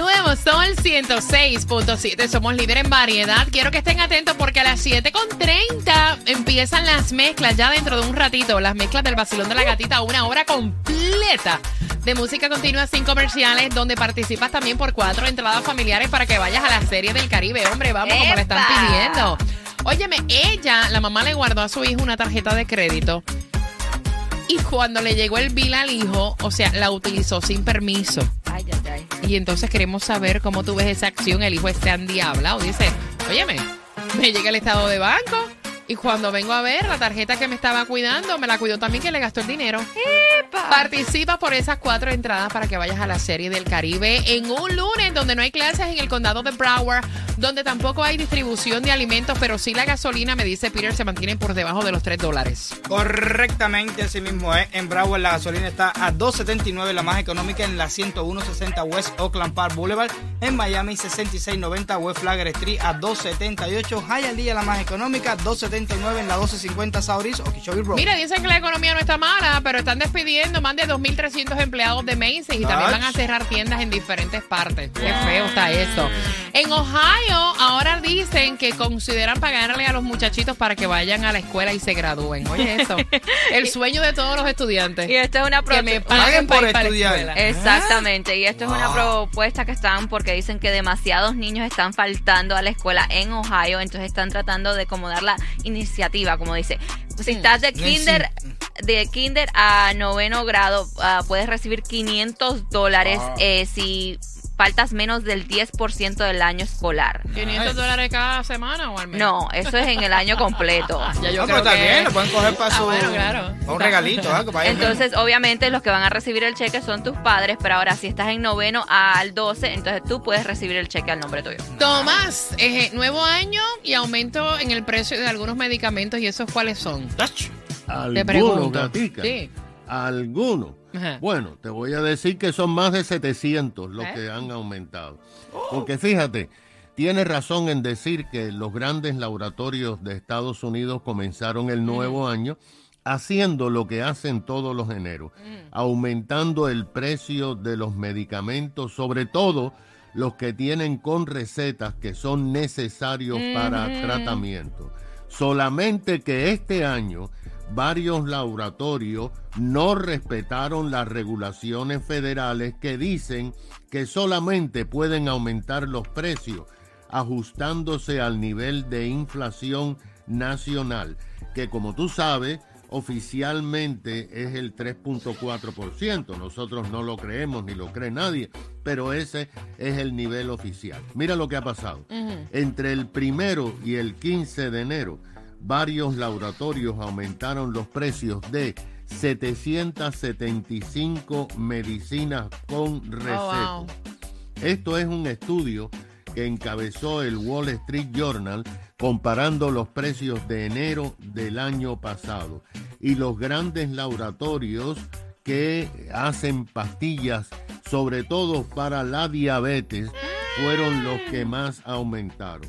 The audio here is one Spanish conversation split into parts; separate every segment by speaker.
Speaker 1: Nuevo Sol 106.7, somos líder en variedad. Quiero que estén atentos porque a las 7.30 empiezan las mezclas, ya dentro de un ratito, las mezclas del vacilón de la gatita, una hora completa de música continua sin comerciales, donde participas también por cuatro entradas familiares para que vayas a la serie del Caribe. Hombre, vamos, como le están pidiendo. Óyeme, ella, la mamá le guardó a su hijo una tarjeta de crédito. Y cuando le llegó el bill al hijo, o sea, la utilizó sin permiso. Y entonces queremos saber cómo tú ves esa acción. El hijo está endiablado. Dice, óyeme, me llega el estado de banco y cuando vengo a ver la tarjeta que me estaba cuidando, me la cuidó también que le gastó el dinero. Participa por esas cuatro entradas para que vayas a la serie del Caribe en un lunes donde no hay clases en el condado de Broward, donde tampoco hay distribución de alimentos, pero sí la gasolina, me dice Peter, se mantiene por debajo de los 3 dólares.
Speaker 2: Correctamente, así mismo es. En Broward la gasolina está a 2.79, la más económica en la 10160 West Oakland Park Boulevard. En Miami 6690 West Flagler Street a 2.78. Hialeah la más económica, 2.79 en la 1250 Sauris Okeechobee Road.
Speaker 1: Mira, dicen que la economía no está mala, pero están despidiendo más de 2.300 empleados de Macy's y también van a cerrar tiendas en diferentes partes. Qué feo está eso. En Ohio, ahora dicen que consideran pagarle a los muchachitos para que vayan a la escuela y se gradúen. Oye, eso. El sueño de todos los estudiantes.
Speaker 3: Y esto es una
Speaker 1: que me
Speaker 3: propuesta.
Speaker 1: paguen
Speaker 2: por estudiar.
Speaker 1: escuela.
Speaker 3: Exactamente, y esto es una propuesta que están porque dicen que demasiados niños están faltando a la escuela en Ohio, entonces están tratando de como dar la iniciativa, como dice. Si estás de
Speaker 2: Mm,
Speaker 3: kinder, de kinder a noveno grado, ah, puedes recibir 500 dólares
Speaker 2: Wow.
Speaker 3: eh, si faltas menos del 10% del año escolar.
Speaker 1: 500 dólares cada semana o al mes.
Speaker 3: No, eso es en el año completo.
Speaker 1: Ya yo
Speaker 2: no,
Speaker 1: creo
Speaker 2: pero está
Speaker 1: que-
Speaker 2: bien, lo pueden coger para
Speaker 1: Ah,
Speaker 2: su.
Speaker 1: bueno, claro.
Speaker 2: para un regalito, algo para
Speaker 3: Entonces, obviamente, los que van a recibir el cheque son tus padres, pero ahora si estás en noveno al 12, entonces tú puedes recibir el cheque al nombre tuyo.
Speaker 1: Tomás, eh, nuevo año y aumento en el precio de algunos medicamentos y esos cuáles son.
Speaker 2: mismos.
Speaker 4: Algunos, gatica.
Speaker 1: Sí.
Speaker 4: Algunos.
Speaker 1: Ajá.
Speaker 4: Bueno, te voy a decir que son más de 700 los
Speaker 1: ¿Eh?
Speaker 4: que han aumentado. Porque fíjate, tiene razón en decir que los grandes laboratorios de Estados Unidos comenzaron el nuevo año haciendo lo que hacen todos los eneros, aumentando el precio de los medicamentos, sobre todo los que tienen con recetas que son necesarios para tratamiento. Solamente que este año varios laboratorios no respetaron las regulaciones federales que dicen que solamente pueden aumentar los precios ajustándose al nivel de inflación nacional, que como tú sabes, oficialmente es el 3.4%. Nosotros no lo creemos ni lo cree nadie, pero ese es el nivel oficial. Mira lo que ha pasado. Entre el primero y el 15 de enero, varios laboratorios aumentaron los precios de 775 medicinas con receta.
Speaker 1: wow.
Speaker 4: Esto es un estudio que encabezó el Wall Street Journal comparando los precios de enero del año pasado y los grandes laboratorios que hacen pastillas, sobre todo para la diabetes, fueron los que más aumentaron.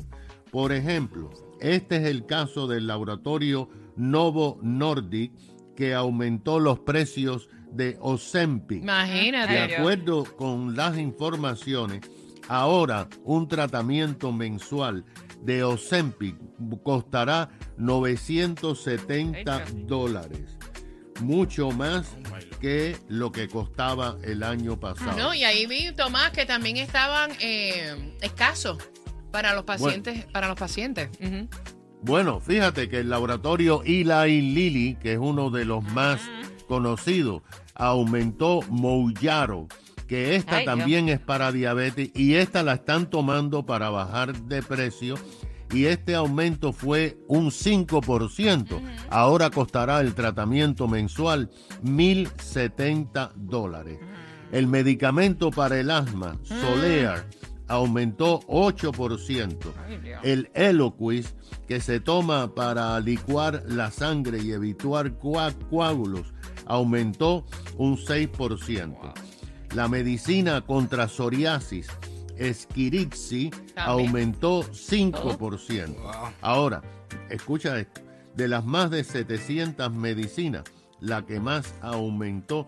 Speaker 4: Por ejemplo, este es el caso del laboratorio Novo Nordic que aumentó los precios de Ozempic.
Speaker 1: Imagínate.
Speaker 4: De acuerdo con las informaciones, ahora un tratamiento mensual de Ozempic costará 970 dólares. Mucho más que lo que costaba el año pasado.
Speaker 1: No, y ahí vi, Tomás, que también estaban eh, escasos para los pacientes. Para los pacientes.
Speaker 4: Bueno, fíjate que el laboratorio Eli Lilly, que es uno de los más conocidos, aumentó Mounjaro, que esta
Speaker 3: Ay, Dios.
Speaker 4: también es para diabetes y esta la están tomando para bajar de precio y este aumento fue un 5%. Ahora costará el tratamiento mensual 1.070 dólares. El medicamento para el asma, Solear, aumentó 8%. El Eloquis, que se toma para licuar la sangre y evitar coágulos, aumentó un 6%. La medicina contra psoriasis, Esquirixi aumentó 5%. Ahora, escucha esto, de las más de 700 medicinas, la que más aumentó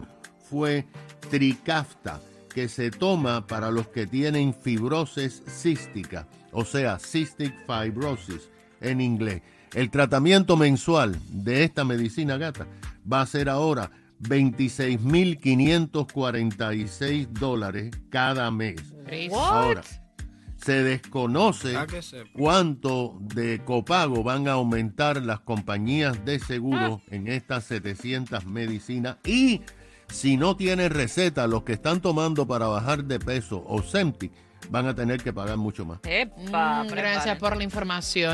Speaker 4: fue Tricafta, que se toma para los que tienen fibrosis cística, o sea, cystic fibrosis en inglés. El tratamiento mensual de esta medicina gata va a ser ahora 26.546 dólares cada mes. Ahora, se desconoce cuánto de copago van a aumentar las compañías de seguro en estas 700 medicinas y si no tienen receta, los que están tomando para bajar de peso o Semtic van a tener que pagar mucho más.
Speaker 1: Mm, gracias por la información.